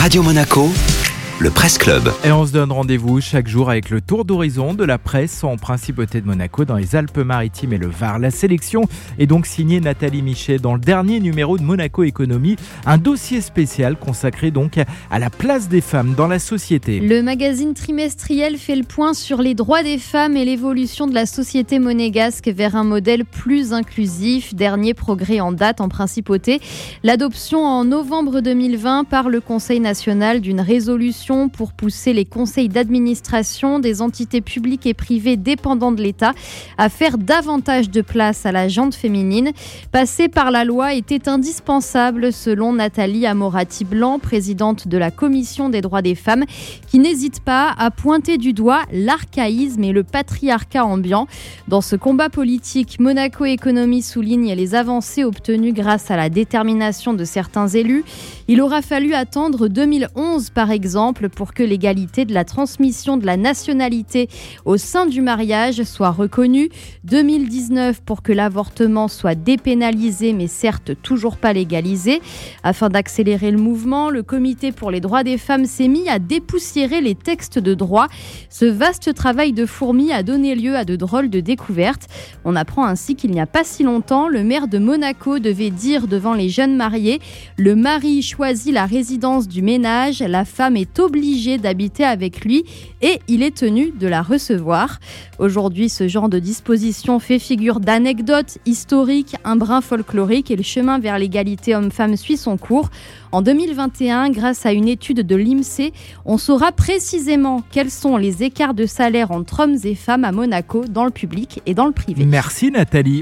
Radio Monaco, le Presse Club. Et on se donne rendez-vous chaque jour avec le tour d'horizon de la presse en principauté de Monaco dans les Alpes-Maritimes et le Var. La sélection est donc signée Nathalie Michet dans le dernier numéro de Monaco Économie, un dossier spécial consacré donc à la place des femmes dans la société. Le magazine trimestriel fait le point sur les droits des femmes et l'évolution de la société monégasque vers un modèle plus inclusif. Dernier progrès en date en principauté, l'adoption en novembre 2020 par le Conseil national d'une résolution pour pousser les conseils d'administration des entités publiques et privées dépendantes de l'État à faire davantage de place à la jante féminine. Passer par la loi était indispensable selon Nathalie Amorati-Blanc, présidente de la Commission des droits des femmes, qui n'hésite pas à pointer du doigt l'archaïsme et le patriarcat ambiant. Dans ce combat politique, Monaco Économie souligne les avancées obtenues grâce à la détermination de certains élus. Il aura fallu attendre 2011 par exemple pour que l'égalité de la transmission de la nationalité au sein du mariage soit reconnue, 2019 pour que l'avortement soit dépénalisé mais certes toujours pas légalisé. Afin d'accélérer le mouvement, le comité pour les droits des femmes s'est mis à dépoussiérer les textes de droit. Ce vaste travail de fourmi a donné lieu à de drôles de découvertes. On apprend ainsi qu'il n'y a pas si longtemps, le maire de Monaco devait dire devant les jeunes mariés, le mari choisit la résidence du ménage, la femme est obligé d'habiter avec lui et il est tenu de la recevoir. Aujourd'hui, ce genre de disposition fait figure d'anecdote historique, un brin folklorique et le chemin vers l'égalité homme-femme suit son cours. En 2021, grâce à une étude de l'IMSEE, on saura précisément quels sont les écarts de salaire entre hommes et femmes à Monaco dans le public et dans le privé. Merci Nathalie.